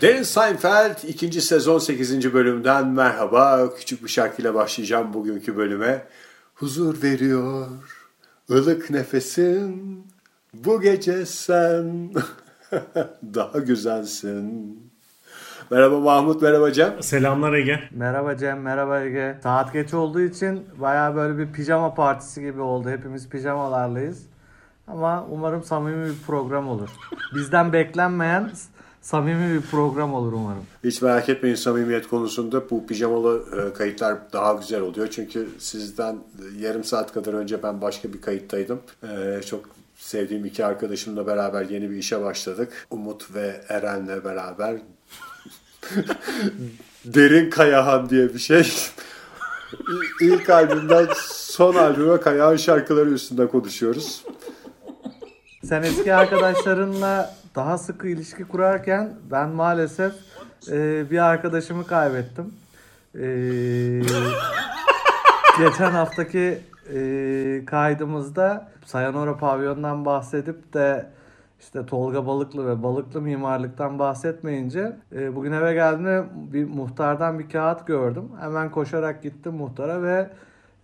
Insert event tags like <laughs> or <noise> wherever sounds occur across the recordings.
Derin Seinfeld 2. sezon 8. bölümden merhaba. Küçük bir şarkıyla başlayacağım bugünkü bölüme. Huzur veriyor ılık nefesin bu gece sen <laughs> daha güzelsin. Merhaba Mahmut, merhaba Cem. Selamlar Ege. Merhaba Cem, merhaba Ege. Saat geç olduğu için baya böyle bir pijama partisi gibi oldu. Hepimiz pijamalarlayız. Ama umarım samimi bir program olur. Bizden beklenmeyen samimi bir program olur umarım. Hiç merak etmeyin samimiyet konusunda bu pijamalı e, kayıtlar daha güzel oluyor. Çünkü sizden yarım saat kadar önce ben başka bir kayıttaydım. E, çok sevdiğim iki arkadaşımla beraber yeni bir işe başladık. Umut ve Eren'le beraber <laughs> Derin Kayahan diye bir şey. İlk albümden son albüme Kayahan şarkıları üstünde konuşuyoruz. Sen eski arkadaşlarınla daha sıkı ilişki kurarken ben maalesef e, bir arkadaşımı kaybettim. E, <laughs> geçen haftaki e, kaydımızda Sayanora Pavyon'dan bahsedip de işte Tolga Balıklı ve Balıklı mimarlıktan bahsetmeyince e, bugün eve geldiğimde bir muhtardan bir kağıt gördüm. Hemen koşarak gittim muhtara ve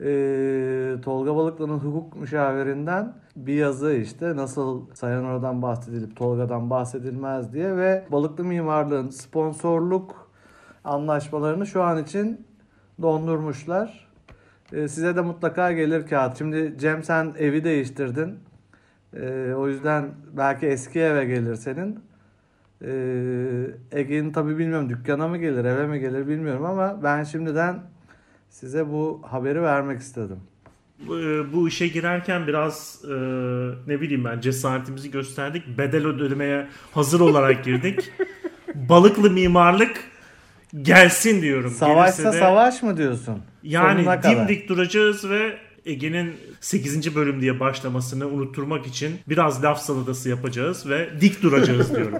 e, Tolga Balıklı'nın hukuk müşavirinden bir yazı işte nasıl Sayanoradan bahsedilip Tolga'dan bahsedilmez diye ve Balıklı Mimarlığın sponsorluk anlaşmalarını şu an için dondurmuşlar. E, size de mutlaka gelir kağıt. Şimdi Cem sen evi değiştirdin. E, o yüzden belki eski eve gelir senin. E, Ege'nin tabii bilmiyorum dükkana mı gelir eve mi gelir bilmiyorum ama ben şimdiden size bu haberi vermek istedim. Bu, e, bu işe girerken biraz e, ne bileyim ben cesaretimizi gösterdik. Bedel ödemeye hazır olarak girdik. <laughs> Balıklı mimarlık gelsin diyorum. Savaşsa Gelirse de- savaş mı diyorsun? Yani dimdik duracağız ve Ege'nin 8. bölüm diye başlamasını unutturmak için biraz laf salatası yapacağız ve dik duracağız diyorum.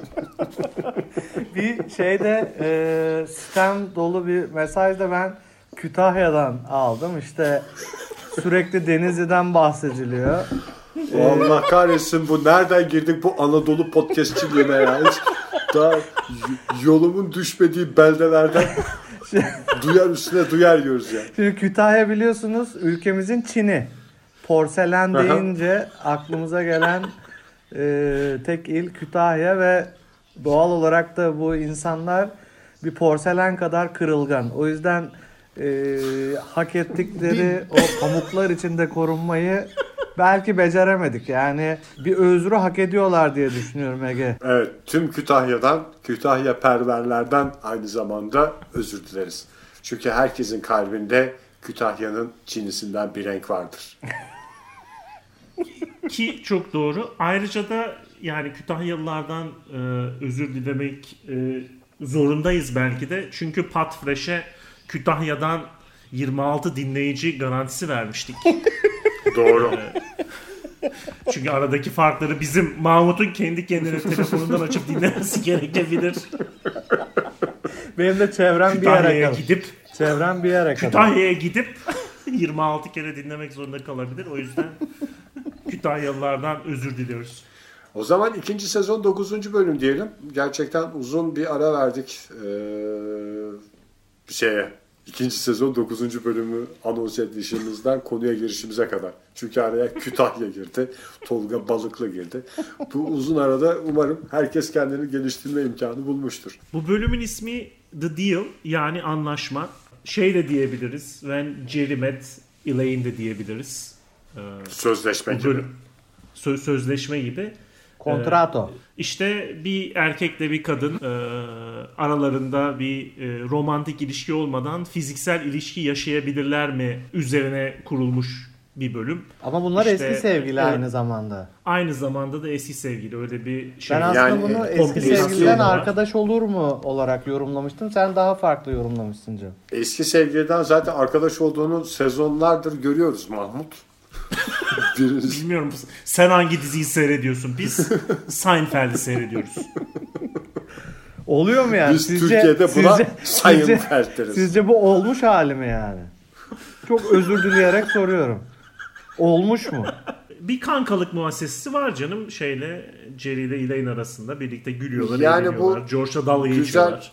<laughs> bir şeyde e, sistem dolu bir mesaj da ben Kütahya'dan aldım. İşte sürekli Denizli'den bahsediliyor. Allah kahretsin bu nereden girdik bu Anadolu podcastçiliğine ya. Hiç daha yolumun düşmediği beldelerden duyar üstüne duyar yiyoruz ya. Şimdi Kütahya biliyorsunuz ülkemizin Çin'i. Porselen deyince aklımıza gelen e, tek il Kütahya ve doğal olarak da bu insanlar bir porselen kadar kırılgan. O yüzden e, hak ettikleri o pamuklar içinde korunmayı belki beceremedik. Yani bir özrü hak ediyorlar diye düşünüyorum Ege. Evet tüm Kütahya'dan, Kütahya perverlerden aynı zamanda özür dileriz. Çünkü herkesin kalbinde Kütahya'nın Çinisinden bir renk vardır. <laughs> Ki çok doğru. Ayrıca da yani Kütahyalılardan e, özür dilemek e, zorundayız belki de. Çünkü Patfresh'e Kütahya'dan 26 dinleyici garantisi vermiştik. <laughs> Doğru. Çünkü aradaki farkları bizim Mahmut'un kendi kendine telefonundan açıp dinlemesi gerekebilir. Benim de çevrem bir yere Kütahya'ya kadar. gidip Çevrem bir yere kadar. Kütahya'ya gidip 26 kere dinlemek zorunda kalabilir. O yüzden Kütahyalılardan özür diliyoruz. O zaman ikinci sezon 9. bölüm diyelim. Gerçekten uzun bir ara verdik ee, şeye. İkinci sezon 9. bölümü anons edişimizden konuya girişimize kadar. Çünkü araya Kütahya girdi. Tolga Balıklı girdi. Bu uzun arada umarım herkes kendini geliştirme imkanı bulmuştur. Bu bölümün ismi The Deal yani anlaşma. Şey de diyebiliriz. When Jerry met Elaine de diyebiliriz. Ee, Sözleşme gibi. söz, sözleşme gibi. Kontrato. İşte bir erkekle bir kadın e, aralarında bir e, romantik ilişki olmadan fiziksel ilişki yaşayabilirler mi üzerine kurulmuş bir bölüm. Ama bunlar İşte, eski sevgili evet. aynı zamanda. Aynı zamanda da eski sevgili öyle bir şey. Ben aslında Yani, bunu e, eski sevgiliden arkadaş olur mu olarak yorumlamıştım. Sen daha farklı yorumlamışsın Cem. Eski sevgiliden zaten arkadaş olduğunu sezonlardır görüyoruz Mahmut. Bilmiyorum sen hangi diziyi seyrediyorsun? Biz Seinfeld'i seyrediyoruz. Oluyor mu yani? Biz Türkiye'de buna Seinfeld deriz. sizce bu olmuş hali mi yani? Çok özür dileyerek soruyorum. Olmuş mu? bir kankalık muhassesesi var canım şeyle Jerry ile Elaine arasında birlikte gülüyorlar, Yani eğleniyorlar. bu George'la dalga güzel- geçiyorlar.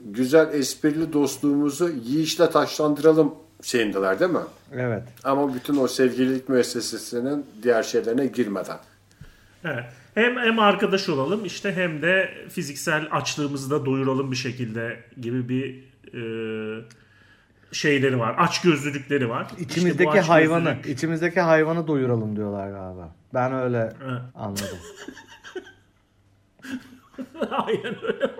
Güzel esprili dostluğumuzu yiyişle taşlandıralım şeyindeler değil mi? Evet. Ama bütün o sevgililik müessesesinin diğer şeylerine girmeden. Evet. Hem hem arkadaş olalım işte hem de fiziksel açlığımızı da doyuralım bir şekilde gibi bir e, şeyleri var. Aç gözlülükleri var. İşte İçimizdeki açgözlülük- hayvanı, içimizdeki hayvanı doyuralım diyorlar galiba. Ben öyle Evet. anladım. <laughs> Aynen öyle.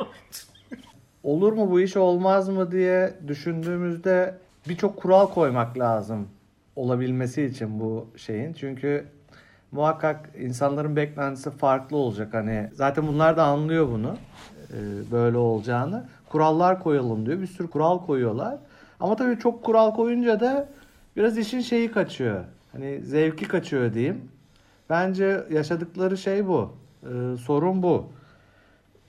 Olur mu bu iş olmaz mı diye düşündüğümüzde birçok kural koymak lazım olabilmesi için bu şeyin. Çünkü muhakkak insanların beklentisi farklı olacak. Hani zaten bunlar da anlıyor bunu e, böyle olacağını. Kurallar koyalım diyor. Bir sürü kural koyuyorlar. Ama tabii çok kural koyunca da biraz işin şeyi kaçıyor. Hani zevki kaçıyor diyeyim. Bence yaşadıkları şey bu. E, sorun bu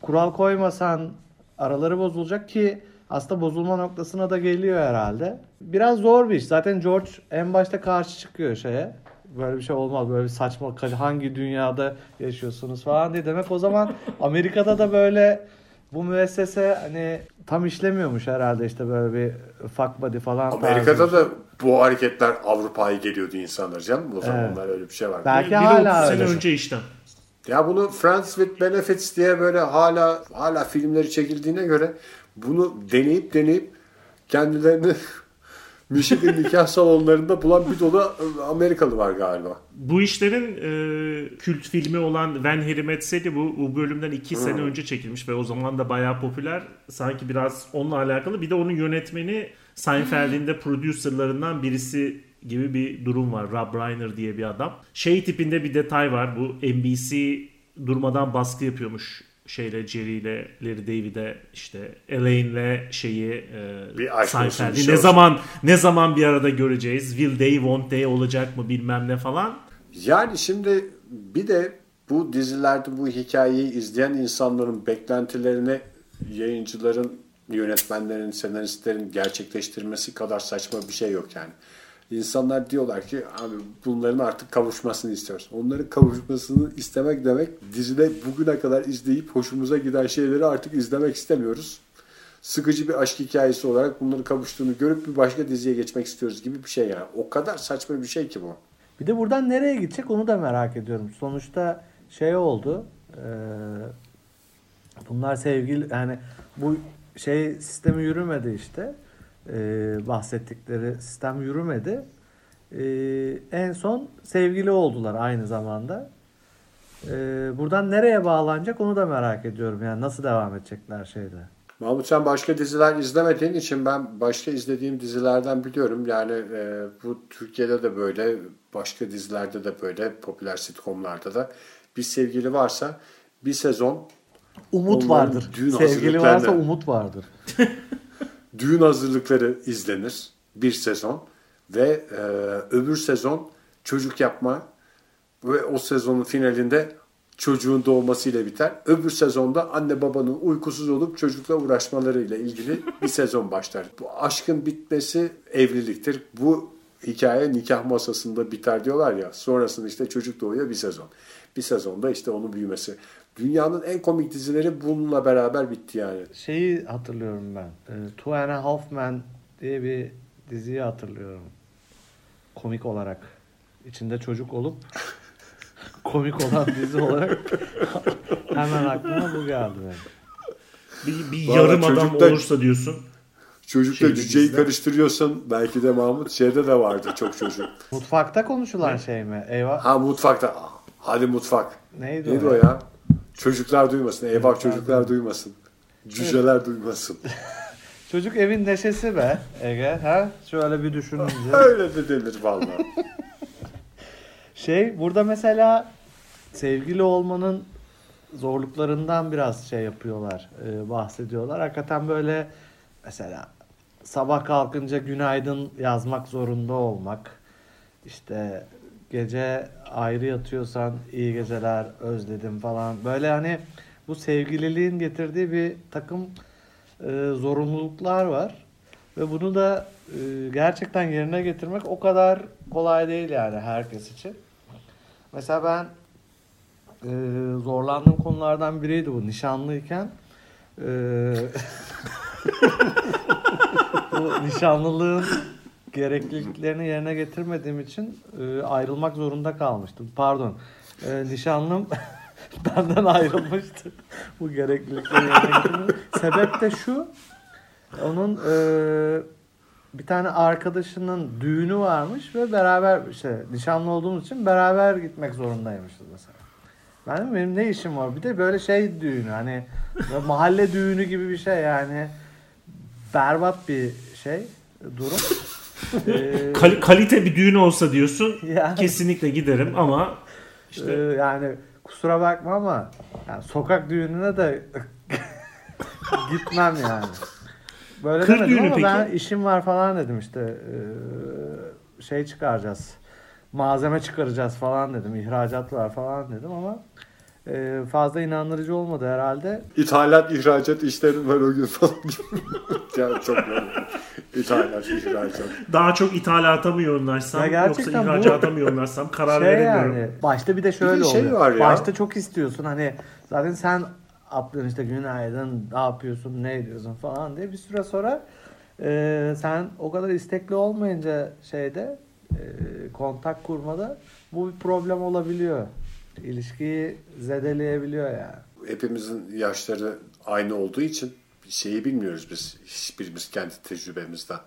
kural koymasan araları bozulacak ki aslında bozulma noktasına da geliyor herhalde. Biraz zor bir iş. Zaten George en başta karşı çıkıyor şeye. Böyle bir şey olmaz. Böyle bir saçma hangi dünyada yaşıyorsunuz falan diye. Demek o zaman <laughs> Amerika'da da böyle bu müessese hani tam işlemiyormuş herhalde işte böyle bir fuck body falan. Amerika'da tarzı. da bu hareketler Avrupa'ya geliyordu insanlar canım. O zamanlar öyle bir şey var. Belki Biri hala 30 sene öyle. önce işten. Ya bunu Friends with Benefits diye böyle hala hala filmleri çekildiğine göre bunu deneyip deneyip kendilerini <laughs> Michigan nikah salonlarında bulan bir dolu Amerikalı var galiba. Bu işlerin e, kült filmi olan When Harry Met Sally bu, bu bölümden 2 sene önce çekilmiş ve o zaman da bayağı popüler. Sanki biraz onunla alakalı. Bir de onun yönetmeni Seinfeld'in de producerlarından birisi gibi bir durum var. Rob Reiner diye bir adam. Şey tipinde bir detay var. Bu NBC durmadan baskı yapıyormuş şeyle Jerry ile Larry David'e işte Elaine'le şeyi e, Seinfeld'i ne zaman ne zaman bir arada göreceğiz? Will they won't they olacak mı bilmem ne falan. Yani şimdi bir de bu dizilerde bu hikayeyi izleyen insanların beklentilerini yayıncıların, yönetmenlerin, senaristlerin gerçekleştirmesi kadar saçma bir şey yok yani. İnsanlar diyorlar ki abi bunların artık kavuşmasını istiyoruz. Onların kavuşmasını istemek demek dizide bugüne kadar izleyip hoşumuza giden şeyleri artık izlemek istemiyoruz. Sıkıcı bir aşk hikayesi olarak bunların kavuştuğunu görüp bir başka diziye geçmek istiyoruz gibi bir şey yani. O kadar saçma bir şey ki bu. Bir de buradan nereye gidecek onu da merak ediyorum. Sonuçta şey oldu. eee, bunlar sevgili yani bu şey sistemi yürümedi işte. Eee, bahsettikleri sistem yürümedi. Eee, en son sevgili oldular aynı zamanda. Eee, buradan nereye bağlanacak onu da merak ediyorum. Yani nasıl devam edecekler şeyde. Mahmut sen başka diziler izlemediğin için ben başka izlediğim dizilerden biliyorum. Yani e, bu Türkiye'de de böyle, başka dizilerde de böyle, popüler sitcomlarda da bir sevgili varsa bir sezon Umut vardır. Sevgili varsa umut vardır. <laughs> düğün hazırlıkları izlenir bir sezon ve e, öbür sezon çocuk yapma ve o sezonun finalinde çocuğun doğmasıyla biter. Öbür sezonda anne babanın uykusuz olup çocukla uğraşmalarıyla ilgili bir <laughs> sezon başlar. Bu aşkın bitmesi evliliktir. Bu hikaye nikah masasında biter diyorlar ya. Sonrasında işte çocuk doğuyor bir sezon. Bir sezonda işte onun büyümesi. Dünyanın en komik dizileri bununla beraber bitti yani. Şeyi hatırlıyorum ben. E, Two and a Half Men diye bir diziyi hatırlıyorum. Komik olarak. İçinde çocuk olup <laughs> komik olan dizi olarak <laughs> hemen aklıma bu geldi benim. Bir, bir Vallahi yarım adam çocukta- olursa diyorsun. Çocukla cüceyi bizde. karıştırıyorsan belki de Mahmut şeyde de vardı çok çocuk. Mutfakta konuşulan şey mi? Eyvah. Ha mutfakta. Hadi mutfak. Neydi, Neydi o o ya? Çocuklar duymasın. Eyvah çocuklar duymasın. Cüceler duymasın. <laughs> Çocuk evin neşesi be Ege. Ha? Şöyle bir düşününce. <laughs> Öyle de denir vallahi. <laughs> Şey burada mesela sevgili olmanın zorluklarından biraz şey yapıyorlar, e, bahsediyorlar. Hakikaten böyle mesela sabah kalkınca günaydın yazmak zorunda olmak. İşte gece ayrı yatıyorsan iyi geceler özledim falan. Böyle hani bu sevgililiğin getirdiği bir takım e, zorunluluklar var. Ve bunu da e, gerçekten yerine getirmek o kadar kolay değil yani herkes için. Mesela ben e, zorlandığım konulardan biriydi bu. Nişanlıyken e, <laughs> bu nişanlılığın gerekliliklerini yerine getirmediğim için e, ayrılmak zorunda kalmıştım. Pardon. E, nişanlım <laughs> benden ayrılmıştı. <laughs> bu gereklilikleri yerine getirmedi. Sebep de şu. Onun e, bir tane arkadaşının düğünü varmış ve beraber işte nişanlı olduğumuz için beraber gitmek zorundaymışız mesela. Ben benim ne işim var? Bir de böyle şey düğünü hani mahalle düğünü gibi bir şey yani berbat bir şey durum. Ee, <laughs> Kal- kalite bir düğün olsa diyorsun <laughs> Yani. kesinlikle giderim ama işte Ee, yani kusura bakma ama yani sokak düğününe de <laughs> gitmem yani. Böyle Kır demedim düğünü ama peki? ben işim var falan dedim işte ee, şey çıkaracağız. Malzeme çıkaracağız falan dedim. ihracat var falan dedim ama fazla inandırıcı olmadı herhalde. İthalat, ihracat işleri var o gün falan yani çok. İthalat, ihracat. daha çok ithalata mı yoğunlaşsam Ya yoksa ihracata mı yoğunlaşsam karar şey veremiyorum. yani başta bir de şöyle Bir de şey oluyor. var ya. Başta çok istiyorsun hani zaten sen atlıyorsun işte günaydın ne yapıyorsun ne ediyorsun falan diye bir süre sonra e, sen o kadar istekli olmayınca şeyde e, kontak kurmada bu bir problem olabiliyor. İlişkiyi zedeleyebiliyor yani. Hepimizin yaşları aynı olduğu için şeyi bilmiyoruz biz. Hiçbirimiz kendi tecrübemizden.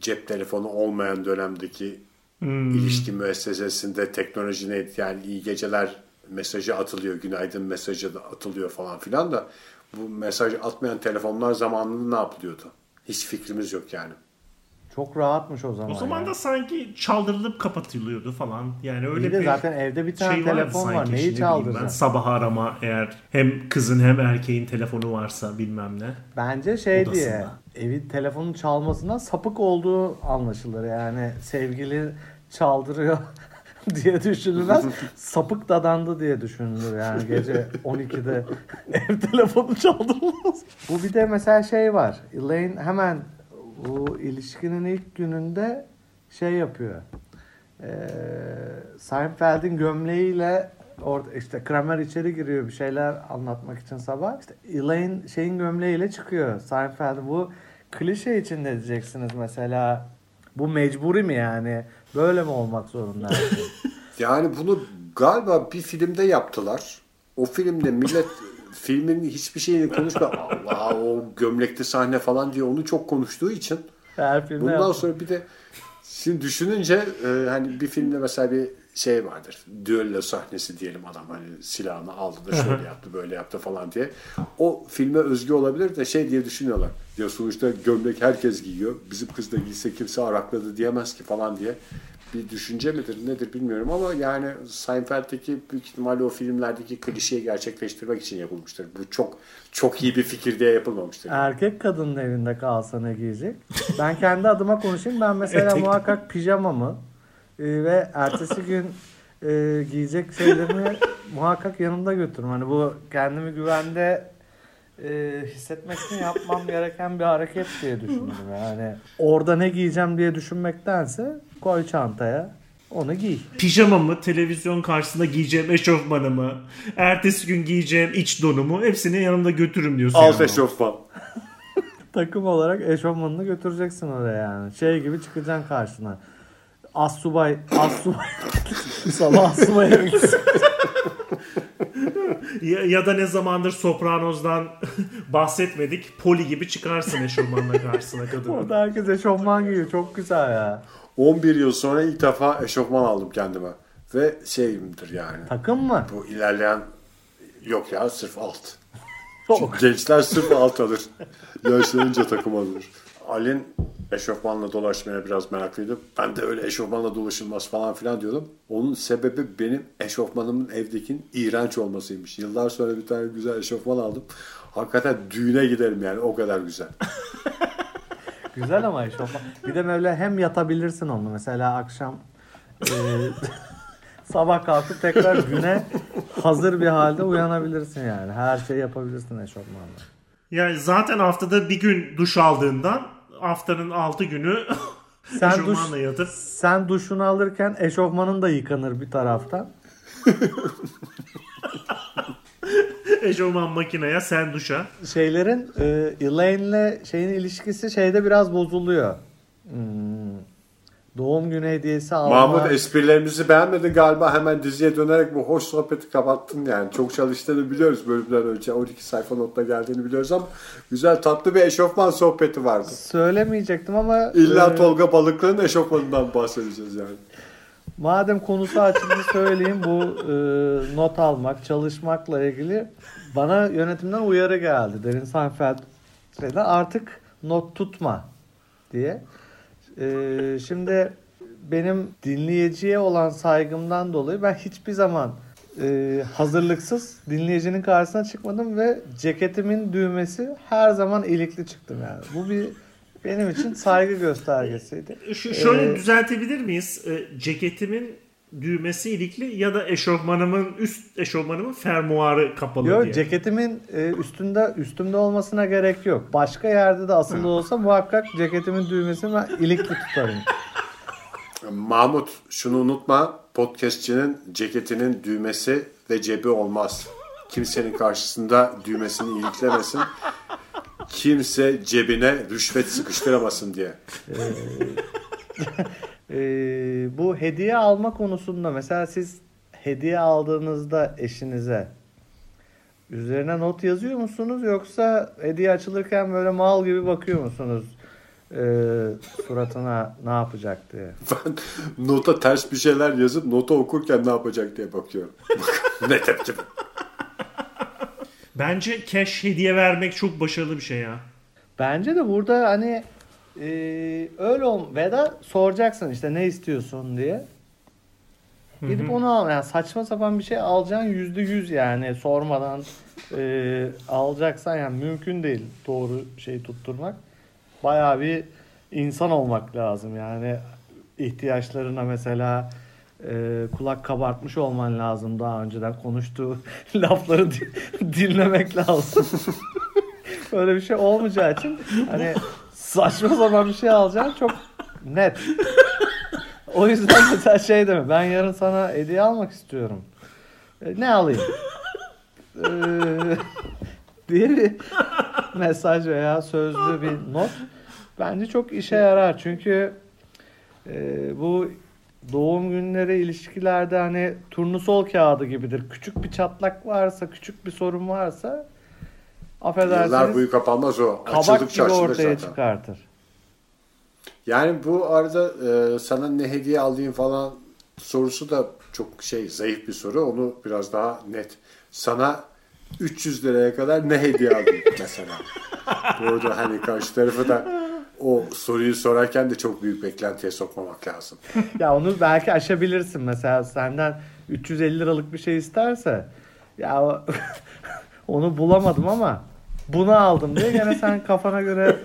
Cep telefonu olmayan dönemdeki ilişki müessesesinde teknoloji neydi? Yani iyi geceler mesajı atılıyor, günaydın mesajı da atılıyor falan filan da bu mesaj atmayan telefonlar zamanında ne yapılıyordu? Hiç fikrimiz yok yani. Çok rahatmış o zaman. O zaman da sanki çaldırılıp kapatılıyordu falan. Yani öyle İyi de bir zaten evde bir tane şey telefon var. sanki. Neyi bileyim Ben sabah arama eğer hem kızın hem erkeğin telefonu varsa bilmem ne. Bence şey Odasında. diye evi telefonun çalmasından sapık olduğu anlaşılır. Yani sevgili çaldırıyor <laughs> diye düşünülmez. <laughs> sapık dadandı diye düşünülür yani gece <laughs> 12'de ev telefonu çaldırılmaz. Bu bir de mesela şey var. Elaine hemen bu ilişkinin ilk gününde şey yapıyor. Ee, Seinfeld'in gömleğiyle orada işte Kramer içeri giriyor bir şeyler anlatmak için sabah. İşte Elaine şeyin gömleğiyle çıkıyor. Seinfeld bu klişe için ne diyeceksiniz mesela? Bu mecburi mi yani? Böyle mi olmak zorunda? <laughs> Yani bunu galiba bir filmde yaptılar. O filmde millet filmin hiçbir şeyini konuşma. <laughs> Allah o gömlekli sahne falan diye onu çok konuştuğu için Her filmde bundan yaptım. sonra bir de şimdi düşününce e, hani bir filmde mesela bir şey vardır. Düello sahnesi diyelim adam hani silahını aldı da şöyle yaptı böyle yaptı falan diye. O filme özgü olabilir de şey diye düşünüyorlar. Ya sonuçta gömlek herkes giyiyor. Bizim kız da giyse kimse arakladı diyemez ki falan diye bir düşünce midir nedir bilmiyorum ama yani Seinfeld'deki büyük ihtimalle o filmlerdeki klişeyi gerçekleştirmek için yapılmıştır. Bu çok çok iyi bir fikir diye yapılmamıştır. Erkek kadının evinde kalsa ne giyecek? Ben kendi adıma konuşayım. Ben mesela Etek. muhakkak pijamamı e, ve ertesi gün e, giyecek şeylerimi muhakkak yanımda götürürüm. Hani bu kendimi güvende e, hissetmek için yapmam <laughs> gereken bir hareket diye düşündüm. Yani orada ne giyeceğim diye düşünmektense koy çantaya onu giy. Pijamamı, televizyon karşısında giyeceğim eşofmanımı, ertesi gün giyeceğim iç donumu hepsini yanımda götürürüm diyorsun. Alt eşofman. <laughs> Takım olarak eşofmanını götüreceksin oraya yani. Şey gibi çıkacaksın karşına. As subay, as subay. <laughs> Sabah as subaya gitsin. Ya, ya da ne zamandır Sopranos'dan <laughs> bahsetmedik. Poli gibi çıkarsın eşofmanla karşısına kadın. Orada herkes eşofman giyiyor. Çok güzel ya. 11 yıl sonra ilk defa eşofman aldım kendime. Ve şeyimdir yani. Takım mı? Bu ilerleyen yok ya sırf alt. Çok. Gençler sırf alt alır. Yaşlanınca takım alır. Alin eşofmanla dolaşmaya biraz meraklıydı. Ben de öyle eşofmanla dolaşılmaz falan filan diyordum. Onun sebebi benim eşofmanımın evdekinin iğrenç olmasıymış. Yıllar sonra bir tane güzel eşofman aldım. Hakikaten düğüne giderim yani o kadar güzel. <laughs> Güzel ama eşofman. Bir de böyle hem yatabilirsin onu. Mesela akşam e, <laughs> sabah kalkıp tekrar güne hazır bir halde uyanabilirsin yani. Her şeyi yapabilirsin eşofmanla. Yani zaten haftada bir gün duş aldığından haftanın 6 günü <laughs> Sen duş, yatıp sen duşunu alırken eşofmanın da yıkanır bir taraftan. <laughs> Eşofman makineye sen duşa. Şeylerin e, Elaine'le şeyin ilişkisi şeyde biraz bozuluyor. Hmm. Doğum günü hediyesi alma. Mahmut esprilerimizi beğenmedin galiba hemen diziye dönerek bu hoş sohbeti kapattın yani. Çok çalıştığını biliyoruz bölümden önce. 12 sayfa notla geldiğini biliyoruz ama güzel tatlı bir eşofman sohbeti vardı. Söylemeyecektim ama İlla e, Tolga Balıklı'nın eşofmanından bahsedeceğiz yani. Madem konusu açıldı söyleyeyim bu e, not almak, çalışmakla ilgili bana yönetimden uyarı geldi. Derin şeyden artık not tutma diye. E, şimdi benim dinleyiciye olan saygımdan dolayı ben hiçbir zaman e, hazırlıksız dinleyicinin karşısına çıkmadım ve ceketimin düğmesi her zaman ilikli çıktım yani. Bu bir benim için saygı göstergesiydi. Şu, şöyle Ee, düzeltebilir miyiz? E, ceketimin düğmesi ilikli ya da eşofmanımın üst eşofmanımın fermuarı kapalı Yok diye. ceketimin e, üstünde üstümde olmasına gerek yok. Başka yerde de asılı olsa muhakkak ceketimin düğmesini ben ilikli tutarım. Mahmut şunu unutma podcastçinin ceketinin düğmesi ve cebi olmaz. Kimsenin karşısında düğmesini iliklemesin. Kimse cebine rüşvet sıkıştıramasın diye. <laughs> E, bu hediye alma konusunda mesela siz hediye aldığınızda eşinize üzerine not yazıyor musunuz yoksa hediye açılırken böyle mal gibi bakıyor musunuz e, suratına ne yapacak diye? <laughs> Ben nota ters bir şeyler yazıp nota okurken ne yapacak diye bakıyorum. <laughs> ne tepki bu? Bence cash hediye vermek çok başarılı bir şey ya. Bence de burada hani e, öyle ol ve de soracaksın işte ne istiyorsun diye. Gidip onu al. Yani saçma sapan bir şey alacaksın yüzde yüz yani sormadan e, alacaksan yani mümkün değil doğru şey tutturmak. Bayağı bir insan olmak lazım yani ihtiyaçlarına mesela e, kulak kabartmış olman lazım daha önceden konuştuğu <laughs> lafları di- <laughs> dinlemek lazım. <laughs> Öyle bir şey olmayacağı için hani saçma sapan bir şey alacaksın çok net. O yüzden mesela şey deme ben yarın sana hediye almak istiyorum. E, ne alayım? Ee, diye bir mesaj veya sözlü bir not bence çok işe yarar. Çünkü e, bu doğum günleri ilişkilerde hani turnusol kağıdı gibidir. Küçük bir çatlak varsa, küçük bir sorun varsa Yıllar affedersiniz boyu kapanmaz o. kabak Açıldıkça gibi ortaya zaten. çıkartır. Yani bu arada e, sana ne hediye alayım falan sorusu da çok şey zayıf bir soru. Onu biraz daha net. Sana 300 liraya kadar ne hediye alayım <laughs> mesela. Burada hani karşı tarafı da o soruyu sorarken de çok büyük beklentiye sokmamak lazım. <laughs> ya onu belki aşabilirsin mesela senden 350 liralık bir şey isterse ya <laughs> onu bulamadım ama bunu aldım diye gene <laughs> sen kafana göre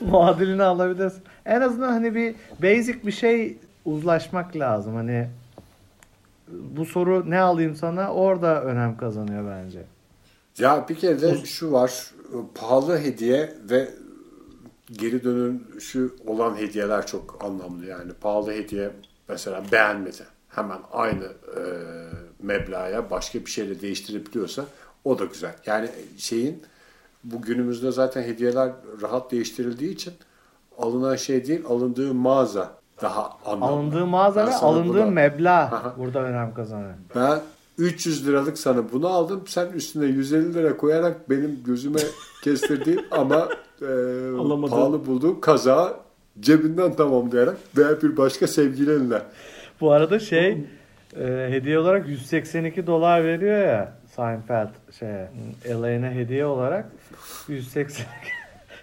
muadilini alabilirsin. En azından hani bir basic bir şey uzlaşmak lazım. Hani bu soru ne alayım sana orada önem kazanıyor bence. Ya bir kere de şu var. Pahalı hediye ve geri dönüşü olan hediyeler çok anlamlı yani. Pahalı hediye mesela beğenmedi. Hemen aynı e, meblağa başka bir şeyle değiştirebiliyorsa o da güzel. Yani şeyin bu günümüzde zaten hediyeler rahat değiştirildiği için alınan şey değil alındığı mağaza daha anlamlı. Alındığı mağaza ve alındığı buna- meblağ burada önem kazanıyor. Ben 300 liralık sana bunu aldım. Sen üstüne 150 lira koyarak benim gözüme <laughs> kestirdiğin ama e, pahalı bulduğum kazağı cebinden tamamlayarak veya bir başka sevgilinle. Bu arada şey e, hediye olarak 182 dolar veriyor ya Seinfeld şeye Elaine'e hediye olarak 182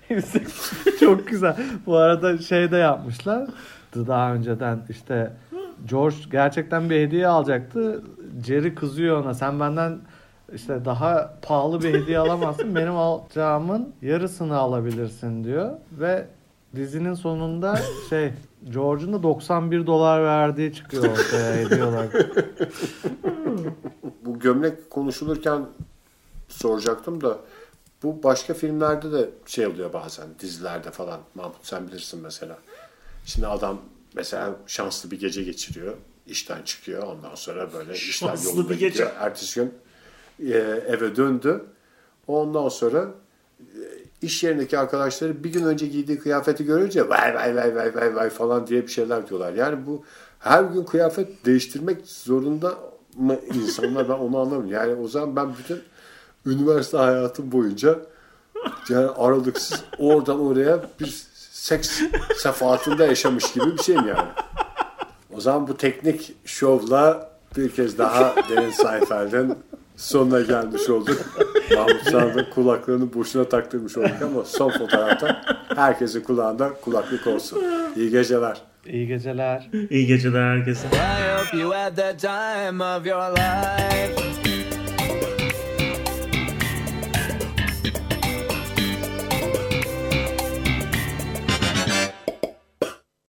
180 <laughs> çok güzel. Bu arada şey de yapmışlar. Daha önceden işte George gerçekten bir hediye alacaktı. Jerry kızıyor ona. Sen benden işte daha pahalı bir hediye alamazsın. Benim alacağımın yarısını alabilirsin diyor. Ve dizinin sonunda şey George'un da 91 dolar verdiği çıkıyor ortaya hediye olarak. Gömlek konuşulurken soracaktım da bu başka filmlerde de şey oluyor bazen dizilerde falan. Mahmut sen bilirsin mesela. Şimdi adam Mesela şanslı bir gece geçiriyor. işten çıkıyor. Ondan sonra böyle işler Şanslı yolunda bir gece. gidiyor. Ertesi gün e, eve döndü. Ondan sonra e, iş yerindeki arkadaşları bir gün önce giydiği kıyafeti görünce vay vay vay vay vay vay falan diye bir şeyler diyorlar. Yani bu her gün kıyafet değiştirmek zorunda mı insanlar ben onu anlamıyorum. Yani o zaman ben bütün üniversite hayatım boyunca yani aralıksız oradan oraya bir seks sefahatinde yaşamış gibi bir şeyim yani. O zaman bu teknik şovla bir kez daha Derin Seinfeld'in sonuna gelmiş olduk. Mahmut Sağ'da kulaklarını boşuna taktırmış olduk ama son fotoğrafta herkesin kulağında kulaklık olsun. İyi geceler. İyi geceler. İyi geceler herkese. Hope you had the time of your life.